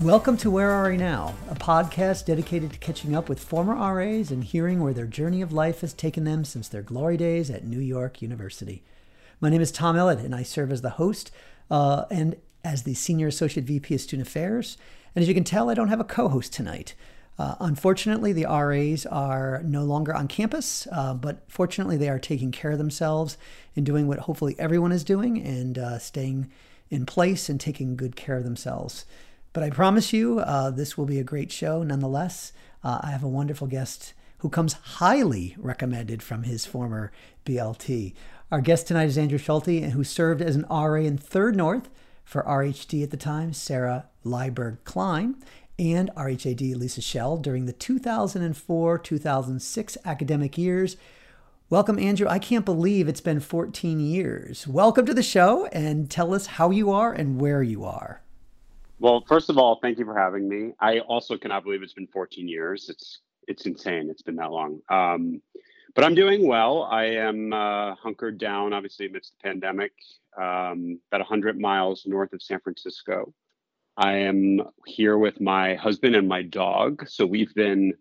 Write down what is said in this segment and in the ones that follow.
Welcome to Where Are We Now, a podcast dedicated to catching up with former RAs and hearing where their journey of life has taken them since their glory days at New York University. My name is Tom Ellett, and I serve as the host uh, and as the Senior Associate VP of Student Affairs. And as you can tell, I don't have a co host tonight. Uh, unfortunately, the RAs are no longer on campus, uh, but fortunately, they are taking care of themselves and doing what hopefully everyone is doing and uh, staying in place and taking good care of themselves. But I promise you, uh, this will be a great show nonetheless. Uh, I have a wonderful guest who comes highly recommended from his former BLT. Our guest tonight is Andrew Schulte, who served as an RA in Third North for RHD at the time, Sarah Lieberg Klein, and RHAD Lisa Shell during the 2004 2006 academic years. Welcome, Andrew. I can't believe it's been 14 years. Welcome to the show and tell us how you are and where you are. Well, first of all, thank you for having me. I also cannot believe it's been 14 years. It's it's insane. It's been that long. Um, but I'm doing well. I am uh, hunkered down, obviously, amidst the pandemic, um, about 100 miles north of San Francisco. I am here with my husband and my dog. So we've been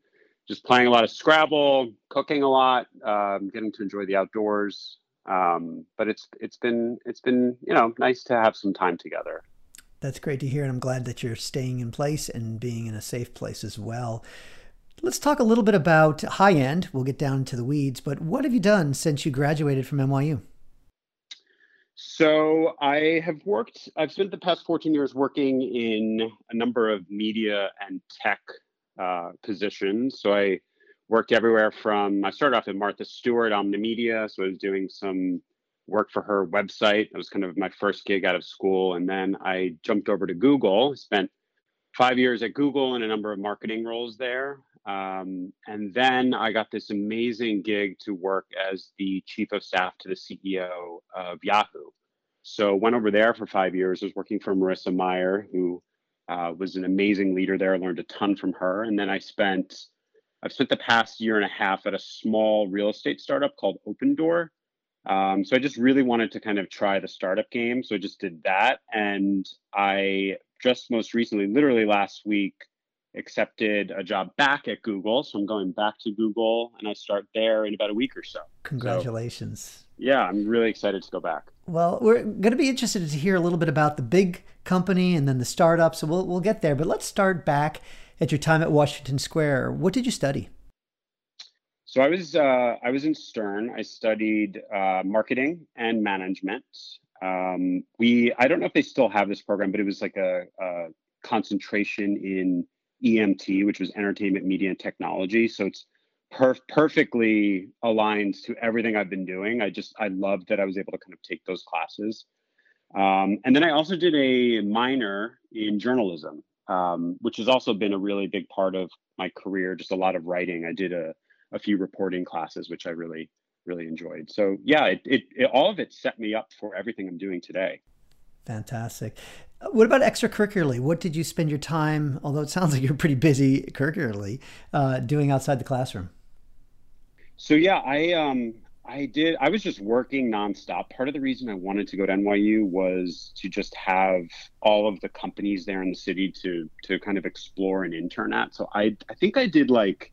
just playing a lot of Scrabble, cooking a lot, um, getting to enjoy the outdoors. Um, but it's it's been it's been you know nice to have some time together. That's great to hear, and I'm glad that you're staying in place and being in a safe place as well. Let's talk a little bit about high end. We'll get down to the weeds, but what have you done since you graduated from NYU? So I have worked, I've spent the past 14 years working in a number of media and tech uh, positions. So I worked everywhere from, I started off at Martha Stewart Omnimedia. So I was doing some work for her website. That was kind of my first gig out of school. And then I jumped over to Google, spent five years at Google in a number of marketing roles there. Um, and then I got this amazing gig to work as the chief of staff to the CEO of Yahoo. So went over there for five years. Was working for Marissa Mayer, who uh, was an amazing leader there. I learned a ton from her. And then I spent I've spent the past year and a half at a small real estate startup called Opendoor. Um, so I just really wanted to kind of try the startup game. So I just did that, and I just most recently, literally last week, accepted a job back at Google. So I'm going back to Google and I start there in about a week or so. Congratulations. So, yeah, I'm really excited to go back. Well, we're going to be interested to hear a little bit about the big company and then the startup. So we'll, we'll get there. But let's start back at your time at Washington Square. What did you study? So I was uh, I was in Stern. I studied uh, marketing and management. Um, we I don't know if they still have this program, but it was like a, a concentration in EMT, which was entertainment, media, and technology. So it's perf- perfectly aligned to everything I've been doing. I just I loved that I was able to kind of take those classes. Um, and then I also did a minor in journalism, um, which has also been a really big part of my career. Just a lot of writing. I did a a few reporting classes, which I really really enjoyed. So yeah, it, it, it all of it set me up for everything I'm doing today. Fantastic. What about extracurricularly? What did you spend your time, although it sounds like you're pretty busy curricularly, uh, doing outside the classroom? So yeah, I um I did I was just working nonstop. Part of the reason I wanted to go to NYU was to just have all of the companies there in the city to to kind of explore and intern at. So I I think I did like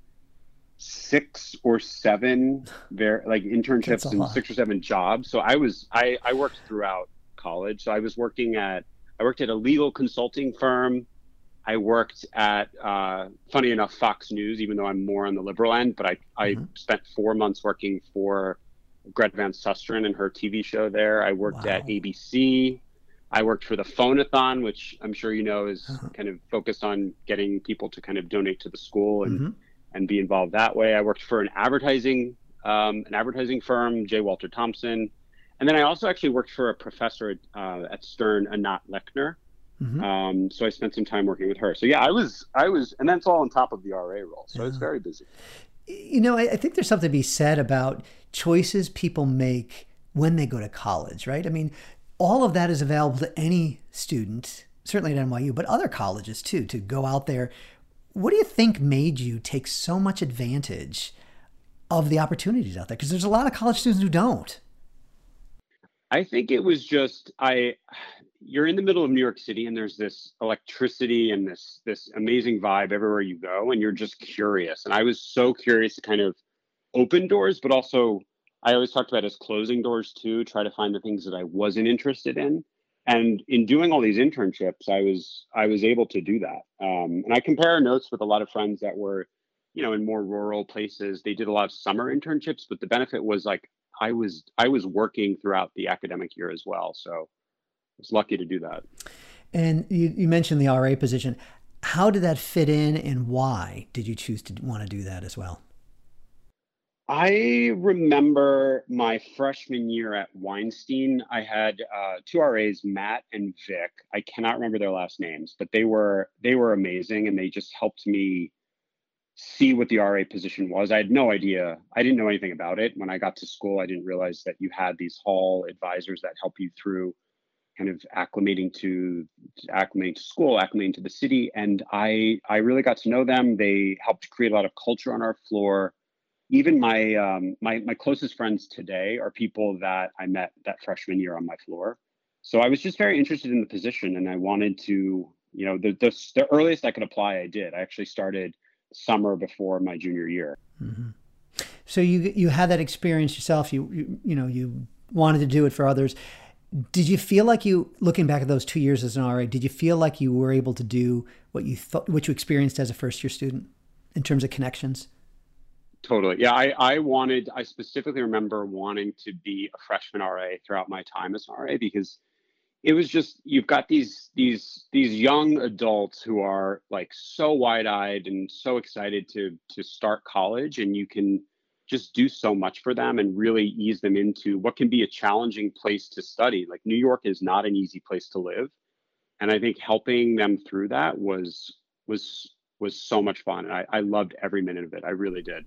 six or seven very like internships and six or seven jobs. So I was I I worked throughout college. So I was working at I worked at a legal consulting firm. I worked at, uh, funny enough, Fox News, even though I'm more on the liberal end. But I, I mm-hmm. spent four months working for Greta Van Susteren and her TV show there. I worked wow. at ABC. I worked for the Phonathon, which I'm sure you know is uh-huh. kind of focused on getting people to kind of donate to the school and mm-hmm. And be involved that way. I worked for an advertising um, an advertising firm, J. Walter Thompson. And then I also actually worked for a professor uh, at Stern, Anat Lechner. Mm-hmm. Um, so I spent some time working with her. So yeah, I was, I was, and that's all on top of the RA role. So yeah. it's very busy. You know, I, I think there's something to be said about choices people make when they go to college, right? I mean, all of that is available to any student, certainly at NYU, but other colleges too, to go out there. What do you think made you take so much advantage of the opportunities out there? Because there's a lot of college students who don't. I think it was just I you're in the middle of New York City and there's this electricity and this this amazing vibe everywhere you go and you're just curious. And I was so curious to kind of open doors, but also I always talked about as closing doors too, try to find the things that I wasn't interested in. And in doing all these internships, I was I was able to do that. Um, and I compare notes with a lot of friends that were, you know, in more rural places. They did a lot of summer internships, but the benefit was like I was I was working throughout the academic year as well. So I was lucky to do that. And you, you mentioned the RA position. How did that fit in, and why did you choose to want to do that as well? I remember my freshman year at Weinstein. I had uh, two RAs, Matt and Vic. I cannot remember their last names, but they were they were amazing, and they just helped me see what the RA position was. I had no idea. I didn't know anything about it when I got to school. I didn't realize that you had these hall advisors that help you through kind of acclimating to acclimating to school, acclimating to the city, and I I really got to know them. They helped create a lot of culture on our floor even my um, my my closest friends today are people that I met that freshman year on my floor. So I was just very interested in the position, and I wanted to, you know, the the, the earliest I could apply, I did. I actually started summer before my junior year. Mm-hmm. So you you had that experience yourself. You, you you know you wanted to do it for others. Did you feel like you, looking back at those two years as an RA, did you feel like you were able to do what you thought, what you experienced as a first year student in terms of connections? Totally. Yeah, I, I wanted, I specifically remember wanting to be a freshman RA throughout my time as an RA because it was just you've got these these these young adults who are like so wide-eyed and so excited to to start college and you can just do so much for them and really ease them into what can be a challenging place to study. Like New York is not an easy place to live. And I think helping them through that was was was so much fun. And I, I loved every minute of it. I really did.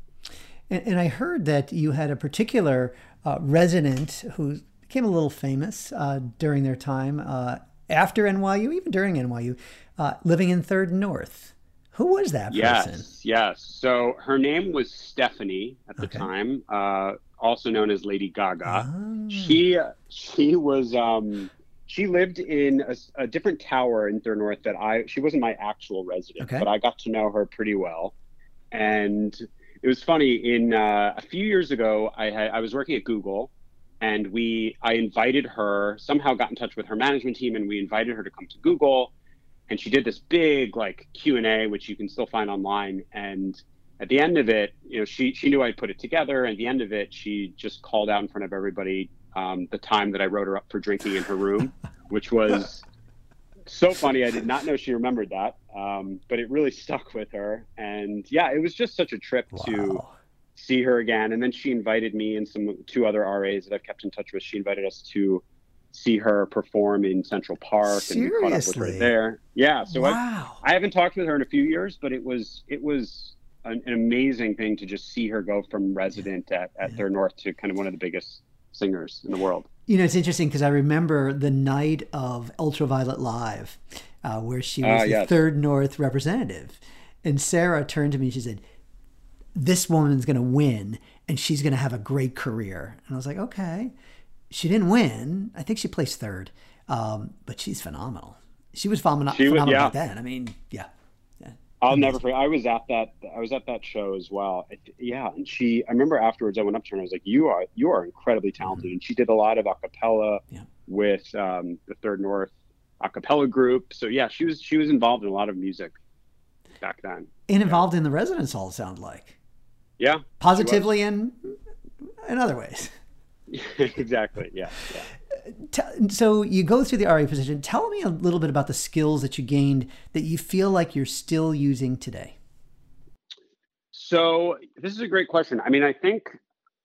And, and I heard that you had a particular uh, resident who became a little famous uh, during their time uh, after NYU, even during NYU, uh, living in Third North. Who was that person? Yes, yes. So her name was Stephanie at the okay. time, uh, also known as Lady Gaga. Oh. She she was um, she lived in a, a, different tower in Third North that I she wasn't my actual resident, okay. but I got to know her pretty well, and it was funny. In uh, a few years ago, I had I was working at Google, and we I invited her somehow got in touch with her management team, and we invited her to come to Google, and she did this big like Q and A, which you can still find online, and at the end of it, you know, she she knew I'd put it together. And at the end of it, she just called out in front of everybody um, the time that I wrote her up for drinking in her room, which was so funny. I did not know she remembered that, um, but it really stuck with her. And yeah, it was just such a trip wow. to see her again. And then she invited me and some two other RAs that I've kept in touch with. She invited us to see her perform in Central Park Seriously? and we caught up with her there. Yeah, so wow. I, I haven't talked with her in a few years, but it was it was an, an amazing thing to just see her go from resident at, at yeah. Third North to kind of one of the biggest singers in the world. You know, it's interesting because I remember the night of Ultraviolet Live, uh, where she was uh, the yes. third North representative. And Sarah turned to me and she said, This woman's going to win and she's going to have a great career. And I was like, Okay. She didn't win. I think she placed third, um, but she's phenomenal. She was phenomenal, she phenomenal yeah. back then. I mean, yeah. I'll never forget. I was at that. I was at that show as well. It, yeah, and she. I remember afterwards. I went up to her and I was like, "You are you are incredibly talented." Mm-hmm. And she did a lot of acapella yeah. with um, the Third North acapella group. So yeah, she was she was involved in a lot of music back then. And involved yeah. in the residence hall. Sound like. Yeah. Positively and in other ways. exactly. Yeah. Yeah so you go through the RA position. Tell me a little bit about the skills that you gained that you feel like you're still using today. So this is a great question. I mean, I think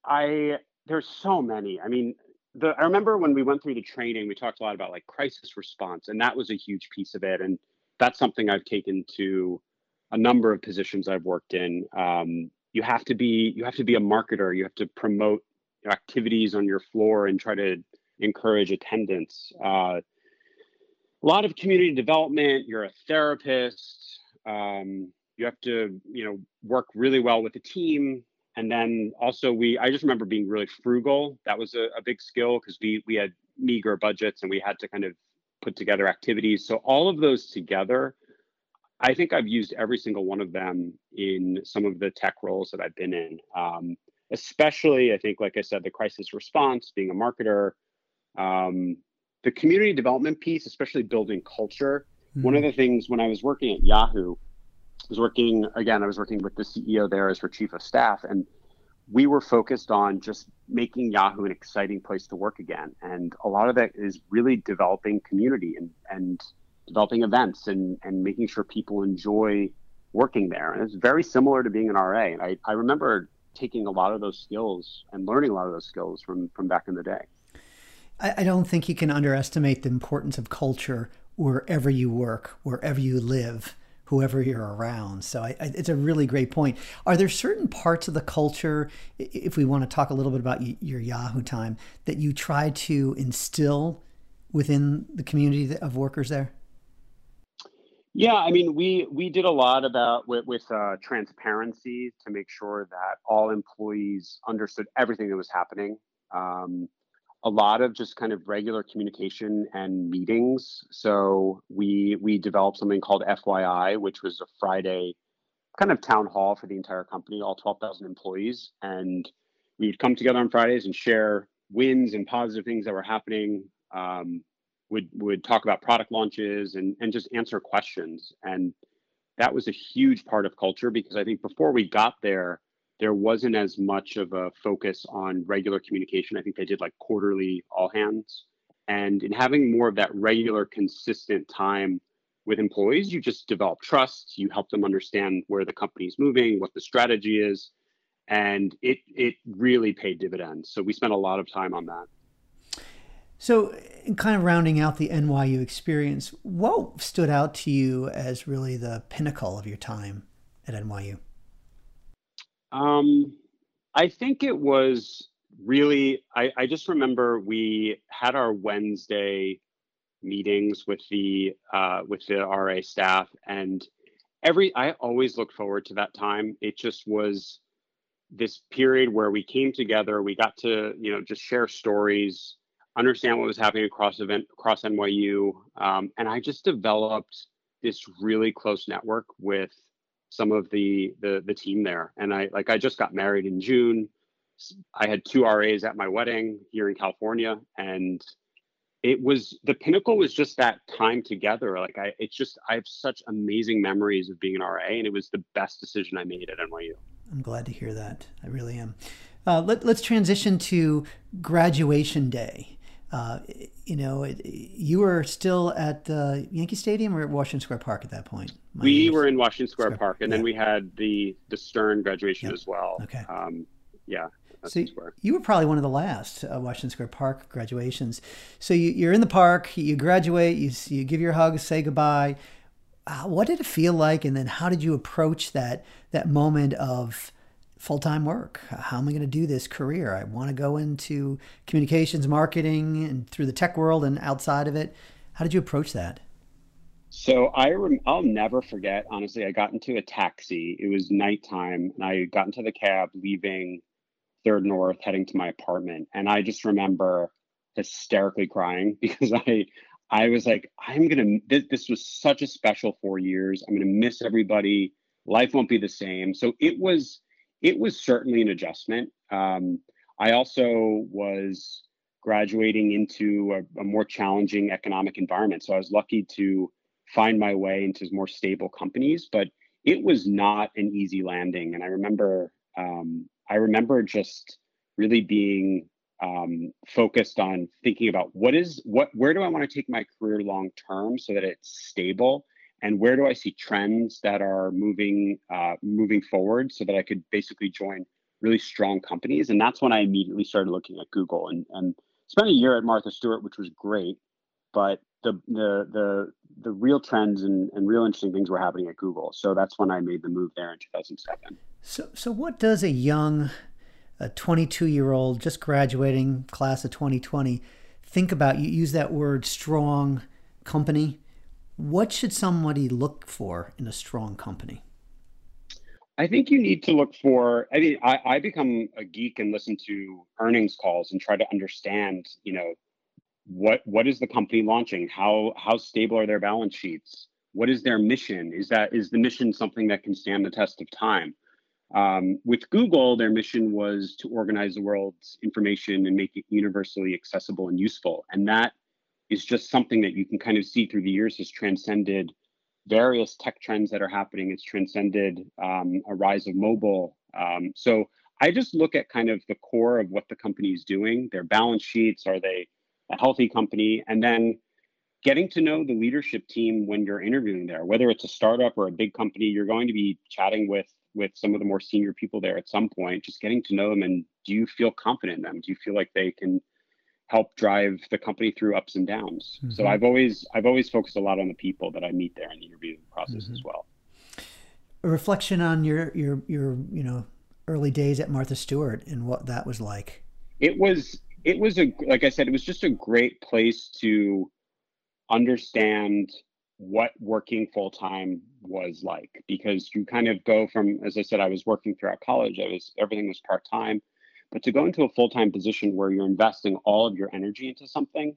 I there's so many. I mean, the I remember when we went through the training, we talked a lot about like crisis response, and that was a huge piece of it. And that's something I've taken to a number of positions I've worked in. Um, you have to be you have to be a marketer. You have to promote activities on your floor and try to encourage attendance. Uh, a lot of community development. You're a therapist. Um, you have to, you know, work really well with the team. And then also we, I just remember being really frugal. That was a, a big skill because we we had meager budgets and we had to kind of put together activities. So all of those together, I think I've used every single one of them in some of the tech roles that I've been in. Um, especially, I think, like I said, the crisis response, being a marketer, um, the community development piece, especially building culture. Mm-hmm. One of the things when I was working at Yahoo, I was working again. I was working with the CEO there as her chief of staff, and we were focused on just making Yahoo an exciting place to work again. And a lot of that is really developing community and, and developing events and, and making sure people enjoy working there. And it's very similar to being an RA. And I, I remember taking a lot of those skills and learning a lot of those skills from, from back in the day. I, don't think you can underestimate the importance of culture wherever you work, wherever you live whoever you're around. So I, I, it's a really great point. Are there certain parts of the culture, if we want to talk a little bit about your Yahoo time, that you try to instill within the community of workers there? Yeah, I mean, we we did a lot about with, with uh, transparency to make sure that all employees understood everything that was happening. Um, a lot of just kind of regular communication and meetings. So we we developed something called FYI, which was a Friday kind of town hall for the entire company, all 12,000 employees, and we'd come together on Fridays and share wins and positive things that were happening. Um, would would talk about product launches and and just answer questions, and that was a huge part of culture because I think before we got there there wasn't as much of a focus on regular communication. I think they did like quarterly all hands. And in having more of that regular, consistent time with employees, you just develop trust. You help them understand where the company's moving, what the strategy is, and it it really paid dividends. So we spent a lot of time on that. So, kind of rounding out the NYU experience, what stood out to you as really the pinnacle of your time at NYU? Um, I think it was really. I, I just remember we had our Wednesday meetings with the uh, with the RA staff, and every I always look forward to that time. It just was this period where we came together. We got to you know just share stories, understand what was happening across event across NYU, um, and I just developed this really close network with some of the the the team there. And I like I just got married in June. I had two RAs at my wedding here in California, and it was the pinnacle was just that time together. Like I, it's just I have such amazing memories of being an RA, and it was the best decision I made at NYU. I'm glad to hear that. I really am. Uh, let, let's transition to graduation day. Uh, you know, it, you were still at the Yankee Stadium or at Washington Square Park at that point? My we were in Washington Square, Square Park, and yeah. then we had the the Stern graduation yep. as well. Okay. Um, yeah. So you were probably one of the last uh, Washington Square Park graduations. So you, are in the park, you graduate, you you give your hug, say goodbye. Uh, what did it feel like, and then how did you approach that that moment of full time work. How am I going to do this career? I want to go into communications, marketing, and through the tech world and outside of it. How did you approach that? So I rem- I'll never forget. Honestly, I got into a taxi. It was nighttime, and I got into the cab leaving Third North, heading to my apartment, and I just remember hysterically crying because I I was like, I'm gonna. This, this was such a special four years. I'm gonna miss everybody. Life won't be the same. So it was it was certainly an adjustment. Um, I also was graduating into a, a, more challenging economic environment. So I was lucky to find my way into more stable companies, but it was not an easy landing. And I remember, um, I remember just really being um, focused on thinking about what is what, where do I want to take my career long term so that it's stable and where do I see trends that are moving uh, moving forward so that I could basically join really strong companies. And that's when I immediately started looking at Google and, and spent a year at Martha Stewart, which was great. But the the the the real trends and, and real interesting things were happening at Google. So that's when I made the move there in 2007. So so what does a young a 22 year old just graduating class of 2020 think about you use that word strong company what should somebody look for in a strong company? I think you need to look for. I mean, I, I become a geek and listen to earnings calls and try to understand, you know, what what is the company launching? How how stable are their balance sheets? What is their mission? Is that is the mission something that can stand the test of time? Um, with Google, their mission was to organize the world's information and make it universally accessible and useful. And that is just something that you can kind of see through the years has transcended various tech trends that are happening. It's transcended um, a rise of mobile. Um, so I just look at kind of the core of what the company is doing, their balance sheets, are they a healthy company? And then getting to know the leadership team when you're interviewing there, whether it's a startup or a big company, you're going to be chatting with with some of the more senior people there at some point, just getting to know them and do you feel confident in them? Do you feel like they can help drive the company through ups and downs? Mm-hmm. So I've always I've always focused a lot on the people that I meet there in the interview process mm-hmm. as well. A reflection on your your your you know early days at Martha Stewart and what that was like. It was it was a like I said, it was just a great place to understand what working full time was like because you kind of go from as I said, I was working throughout college. I was everything was part time, but to go into a full time position where you're investing all of your energy into something,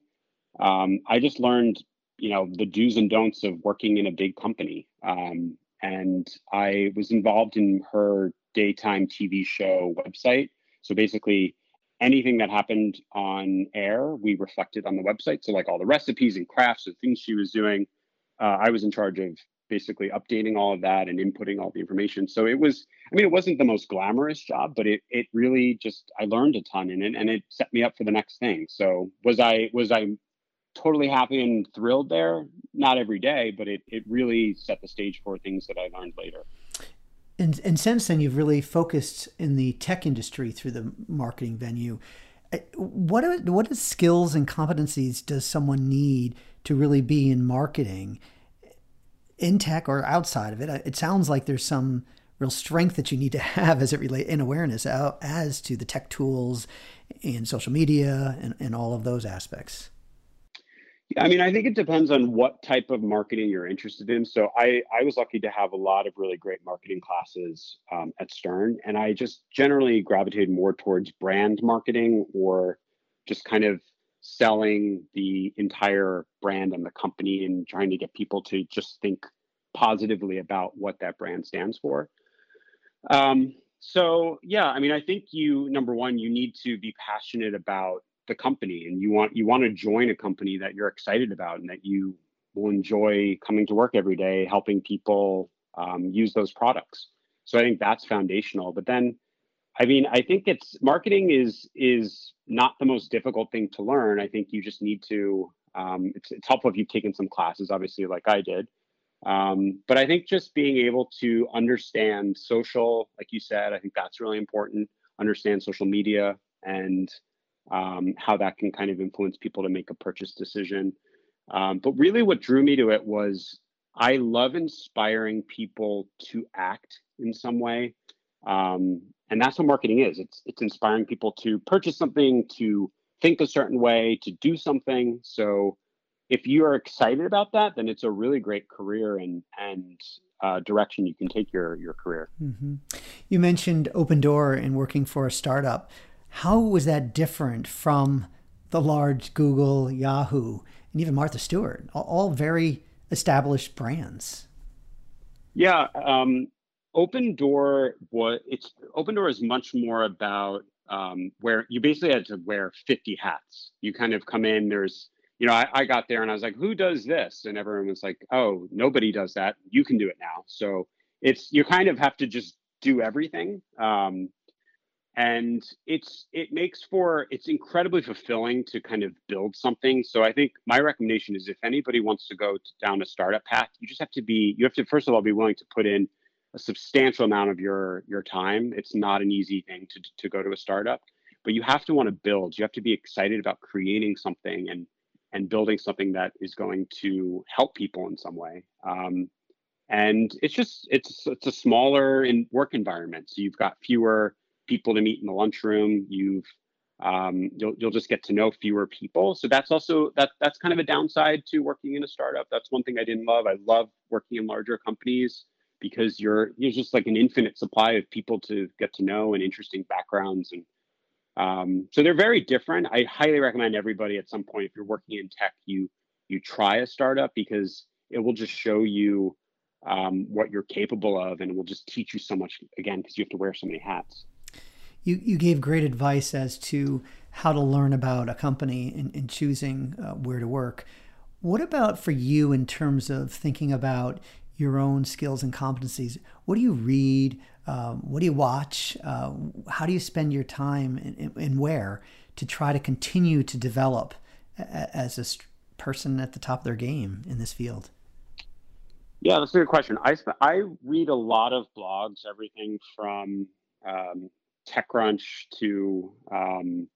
um, I just learned you know the do's and don'ts of working in a big company. Um, and I was involved in her daytime TV show website. So basically, anything that happened on air, we reflected on the website. So, like all the recipes and crafts and things she was doing, uh, I was in charge of basically updating all of that and inputting all the information. So it was, I mean, it wasn't the most glamorous job, but it it really just I learned a ton in it, and it set me up for the next thing. So was I was I totally happy and thrilled there? Not every day, but it it really set the stage for things that I learned later. And, and since then, you've really focused in the tech industry through the marketing venue. Uh, what are, what skills and competencies does someone need to really be in marketing in tech or outside of it? Uh, it sounds like there's some real strength that you need to have as it relate in awareness as to the tech tools and social media and, and all of those aspects. Yeah, I mean, I think it depends on what type of marketing you're interested in. So I, I was lucky to have a lot of really great marketing classes um, at Stern, and I just generally gravitated more towards brand marketing or just kind of selling the entire brand and the company and trying to get people to just think positively about what that brand stands for. Um, so yeah, I mean, I think you number one, you need to be passionate about the company and you want you want to join a company that you're excited about and that you will enjoy coming to work every day helping people um, use those products so i think that's foundational but then i mean i think it's marketing is is not the most difficult thing to learn i think you just need to um, it's, it's helpful if you've taken some classes obviously like i did um, but i think just being able to understand social like you said i think that's really important understand social media and um, how that can kind of influence people to make a purchase decision. Um, but really, what drew me to it was I love inspiring people to act in some way. Um, and that's what marketing is it's, it's inspiring people to purchase something, to think a certain way, to do something. So if you are excited about that, then it's a really great career and, and uh, direction you can take your, your career. Mm-hmm. You mentioned Opendoor and working for a startup. How was that different from the large Google, Yahoo, and even Martha Stewart? All, very established brands. Yeah, um, Opendoor was it's Opendoor is much more about um, where you basically had to wear 50 hats. You kind of come in, there's, you know, I, I, got there and I was like, who does this? And everyone was like, oh, nobody does that. You can do it now. So it's, you kind of have to just do everything. Um, and it's it makes for it's incredibly fulfilling to kind of build something so i think my recommendation is if anybody wants to go down a startup path you just have to be you have to first of all be willing to put in a substantial amount of your your time it's not an easy thing to to go to a startup but you have to want to build you have to be excited about creating something and and building something that is going to help people in some way um, and it's just it's it's a smaller in work environment so you've got fewer people to meet in the lunchroom. You've um, you'll you'll just get to know fewer people. So that's also that that's kind of a downside to working in a startup. That's one thing I didn't love. I love working in larger companies because you're you're just like an infinite supply of people to get to know and interesting backgrounds and Um, so they're very different. I highly recommend everybody at some point, if you're working in tech, you you try a startup because it will just show you um, what you're capable of, and it will just teach you so much. Again, because you have to wear so many hats. You you gave great advice as to how to learn about a company and, and choosing uh, where to work. What about for you in terms of thinking about your own skills and competencies? What do you read? Um, what do you watch? Uh, how do you spend your time and, where to try to continue to develop as a person at the top of their game in this field? Yeah, that's a good question. I I read a lot of blogs, everything from um, TechCrunch to um,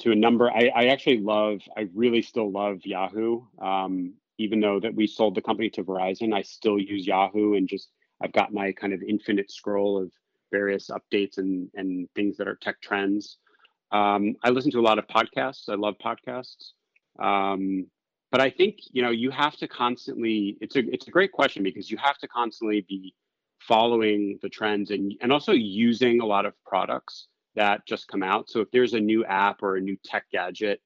to a number. I, I actually love. I really still love Yahoo. Um, even though that we sold the company to Verizon, I still use Yahoo and just I've got my kind of infinite scroll of various updates and and things that are tech trends. Um, I listen to a lot of podcasts. I love podcasts. Um, but I think you know you have to constantly. It's a it's a great question because you have to constantly be following the trends and and also using a lot of products that just come out. So if there's a new app or a new tech gadget,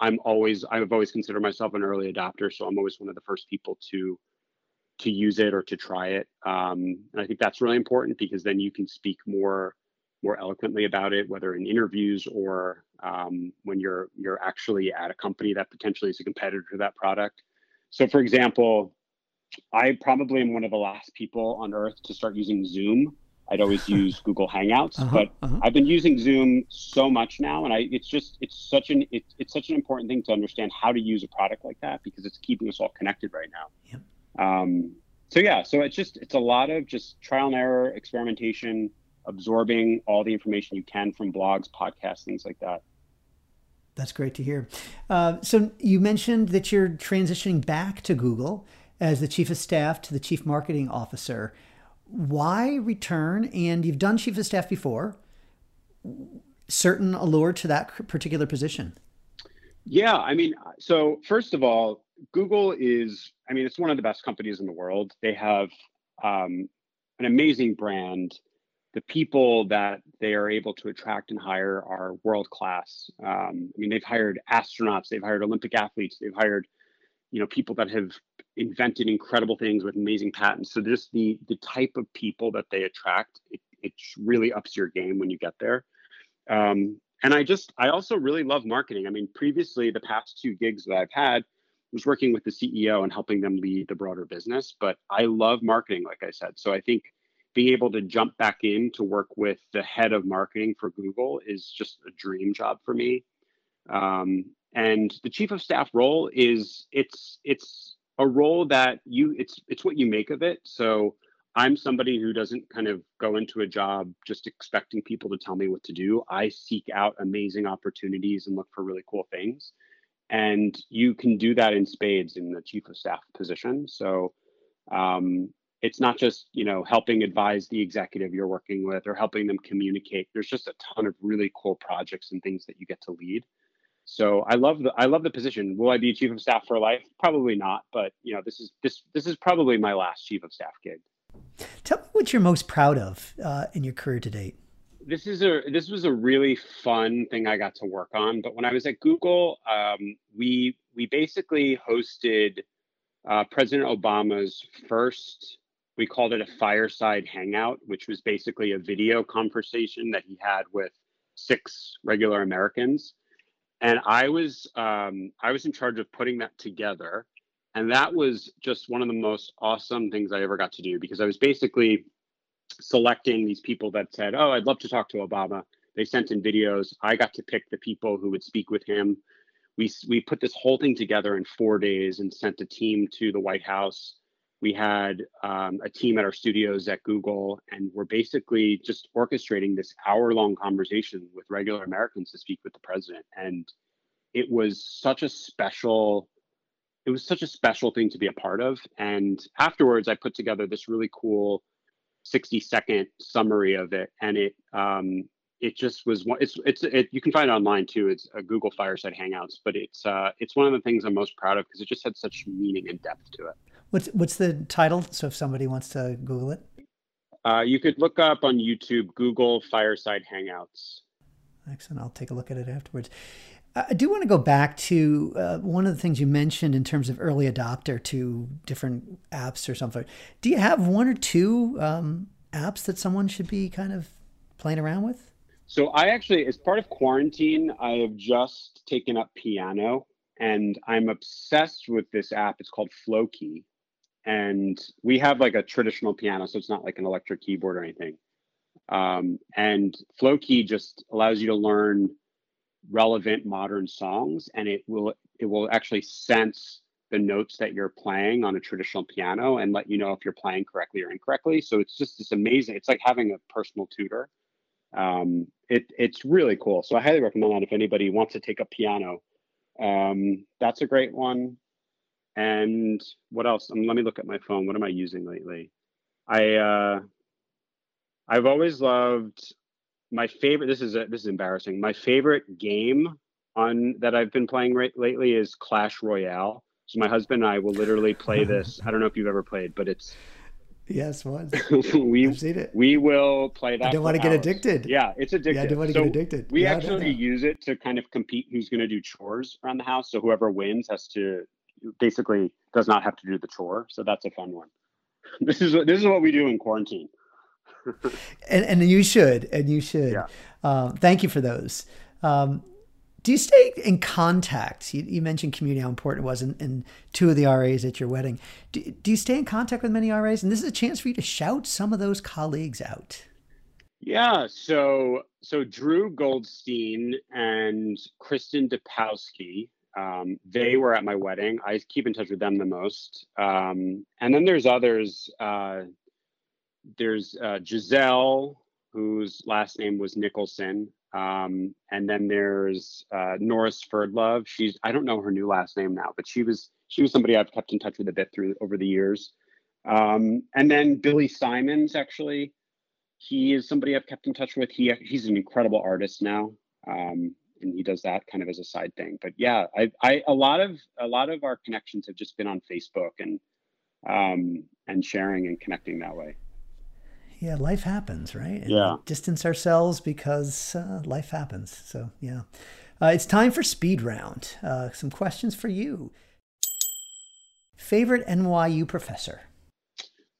I'm always I've always considered myself an early adopter. So I'm always one of the first people to to use it or to try it. Um, and I think that's really important because then you can speak more more eloquently about it, whether in interviews or um, when you're you're actually at a company that potentially is a competitor to that product. So, for example, I probably am one of the last people on earth to start using Zoom. I'd always use Google Hangouts, uh-huh, but uh-huh. I've been using Zoom so much now, and I it's just it's such an it, it's such an important thing to understand how to use a product like that because it's keeping us all connected right now. Yep. Um, so yeah, so it's just it's a lot of just trial and error, experimentation, absorbing all the information you can from blogs, podcasts, things like that. That's great to hear. Uh, so you mentioned that you're transitioning back to Google as the chief of staff to the chief marketing officer. Why return? And you've done chief of staff before. Certain allure to that particular position. Yeah, I mean, so first of all, Google is, I mean, it's one of the best companies in the world. They have um, an amazing brand the people that they are able to attract and hire are world class. Um, I mean, they've hired astronauts, they've hired Olympic athletes, they've hired, you know, people that have invented incredible things with amazing patents. So just the the type of people that they attract, it, it really ups your game when you get there. Um, and I just, I also really love marketing. I mean, previously the past two gigs that I've had was working with the CEO and helping them lead the broader business. But I love marketing, like I said. So I think being able to jump back in to work with the head of marketing for Google is just a dream job for me. Um, and the chief of staff role is it's it's a role that you it's it's what you make of it. So I'm somebody who doesn't kind of go into a job just expecting people to tell me what to do. I seek out amazing opportunities and look for really cool things. And you can do that in spades in the chief of staff position. So um, it's not just you know helping advise the executive you're working with or helping them communicate there's just a ton of really cool projects and things that you get to lead so i love the i love the position. Will i be chief of staff for life? Probably not but you know this is this this is probably my last chief of staff gig. Tell me what you're most proud of uh, in your career to date. This is a this was a really fun thing i got to work on but when i was at google um, we we basically hosted uh, president obama's first we called it a fireside hangout, which was basically a video conversation that he had with six regular Americans. And I was um, I was in charge of putting that together, and that was just one of the most awesome things I ever got to do because I was basically selecting these people that said, "Oh, I'd love to talk to Obama." They sent in videos. I got to pick the people who would speak with him. We we put this whole thing together in four days and sent a team to the White House we had um, a team at our studios at Google, and we're basically just orchestrating this hour long conversation with regular Americans to speak with the president. And it was such a special it was such a special thing to be a part of. And afterwards i put together this really cool 60 second summary of it. And it um, it just was one it's it's it, you can find it online too. It's a google fireside hangouts but it's uh, it's one of the things i'm most proud of because it just had such meaning and depth to it What's what's the title? So if somebody wants to Google it, uh, you could look up on YouTube Google Fireside Hangouts. excellent. I'll take a look at it afterwards. I do want to go back to uh, one of the things you mentioned in terms of early adopter to different apps or something. Do you have one or two um, apps that someone should be kind of playing around with? So I actually, as part of quarantine, I have just taken up piano, and I'm obsessed with this app. It's called Flowkey, and we have like a traditional piano, so it's not like an electric keyboard or anything. Um, and Flowkey just allows you to learn relevant modern songs and it will it will actually sense the notes that you're playing on a traditional piano and let you know if you're playing correctly or incorrectly. So it's just this amazing it's like having a personal tutor. Um, it, it's really cool. So i highly recommend that if anybody wants to take a piano. Um, that's a great one and what else? Um, let me look at my phone. What am i using lately? I uh, i've always loved my favorite this is a, this is embarrassing. My favorite game on that i've been playing right, lately is clash royale. So my husband and i will literally play this. I don't know if you've ever played but it's yes once. We I've seen it. we will play that I don't want to get addicted. yeah it's addictive. Yeah, I don't want to So get addicted. we Yeah, actually use it to kind of compete who's going to do chores around the house. So whoever wins has to basically does not have to do the chore so that's a fun one this is what this is what we do in quarantine and, and you should, and you should. Yeah. Um, thank you for those. Um, do you stay in contact? You, you mentioned community, how important it was, and, and two of the RAs at your wedding. Do, do you stay in contact with many RAs? And this is a chance for you to shout some of those colleagues out. Yeah, so so Drew Goldstein and Kristen Depowski, um, they were at my wedding. I keep in touch with them the most. Um, and then there's others. Uh, there's uh, Giselle, whose last name was Nicholson. Um, and then there's uh, Norris Ferdlove. She's I don't know her new last name now, but she was she was somebody I've kept in touch with a bit through over the years. Um, and then Billy Simons actually he is somebody I've kept in touch with. He he's an incredible artist now, um, and he does that kind of as a side thing. But yeah, I, I a lot of a lot of our connections have just been on Facebook and um, and sharing and connecting that way. Yeah, life happens, right? And Yeah. Distance ourselves because uh, life happens. So, yeah. Uh, it's time for speed round. Uh, some questions for you. Favorite NYU professor?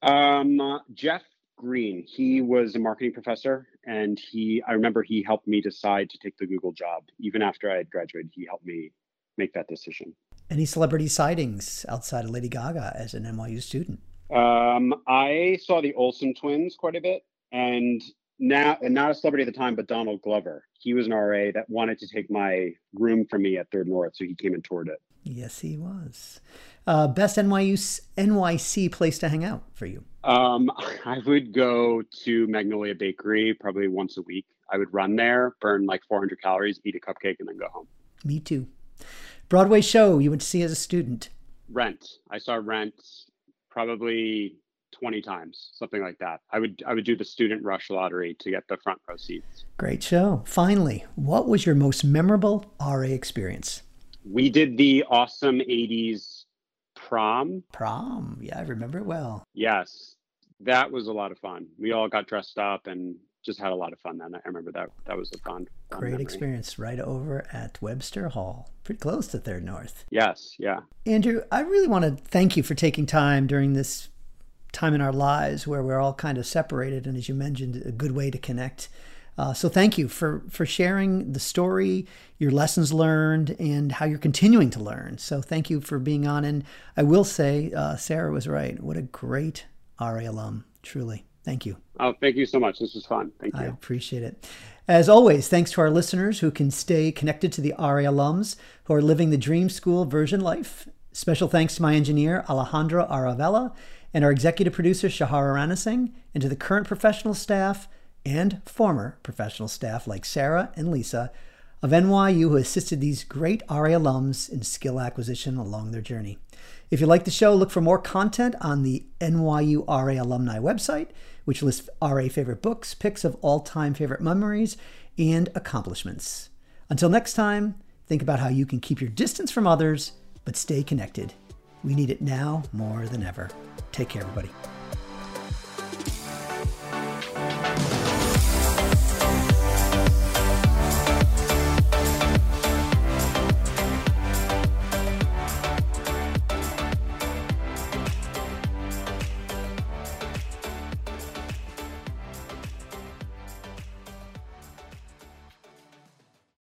Um, uh, Jeff Green, he was a marketing professor, and he I remember he helped me decide to take the Google job. Even after I had graduated, he helped me make that decision. Any celebrity sightings outside of Lady Gaga as an NYU student? Um, I saw the Olsen twins quite a bit, and now and not a celebrity at the time, but Donald Glover. He was an RA that wanted to take my room from me at Third North, so he came and toured it. Yes, he was. Uh, best NYU NYC place to hang out for you? Um, I would go to Magnolia Bakery probably once a week. I would run there, burn like 400 calories, eat a cupcake, and then go home. Me too. Broadway show you went to see as a student? Rent. I saw Rent probably 20 times, something like that. I would I would do the student rush lottery to get the front row seats. Great show. Finally, what was your most memorable RA experience? We did the awesome 80s prom. Prom. Yeah, I remember it well. Yes, that was a lot of fun. We all got dressed up and just had a lot of fun that night. I remember that. That was a fun, fun Great memory. experience right over at Webster Hall, pretty close to Third North. Yes, yeah. Andrew, I really want to thank you for taking time during this time in our lives where we're all kind of separated, and as you mentioned, a good way to connect. Uh, so thank you for for sharing the story, your lessons learned, and how you're continuing to learn. So thank you for being on. And I will say, uh, Sarah was right. What a great RA alum, truly. Thank you. Oh, thank you so much. This was fun. Thank you. I appreciate it. As always, thanks to our listeners who can stay connected to the RA alums who are living the Dream School version life. Special thanks to my engineer, Alejandro Aravella, and our executive producer, Shahara Ranasingh, and to the current professional staff and former professional staff like Sarah and Lisa of NYU who assisted these great RA alums in skill acquisition along their journey. If you like the show, look for more content on the NYU RA alumni website, which lists RA favorite books, pics of all time favorite memories, and accomplishments. Until next time, think about how you can keep your distance from others, but stay connected. We need it now more than ever. Take care, everybody.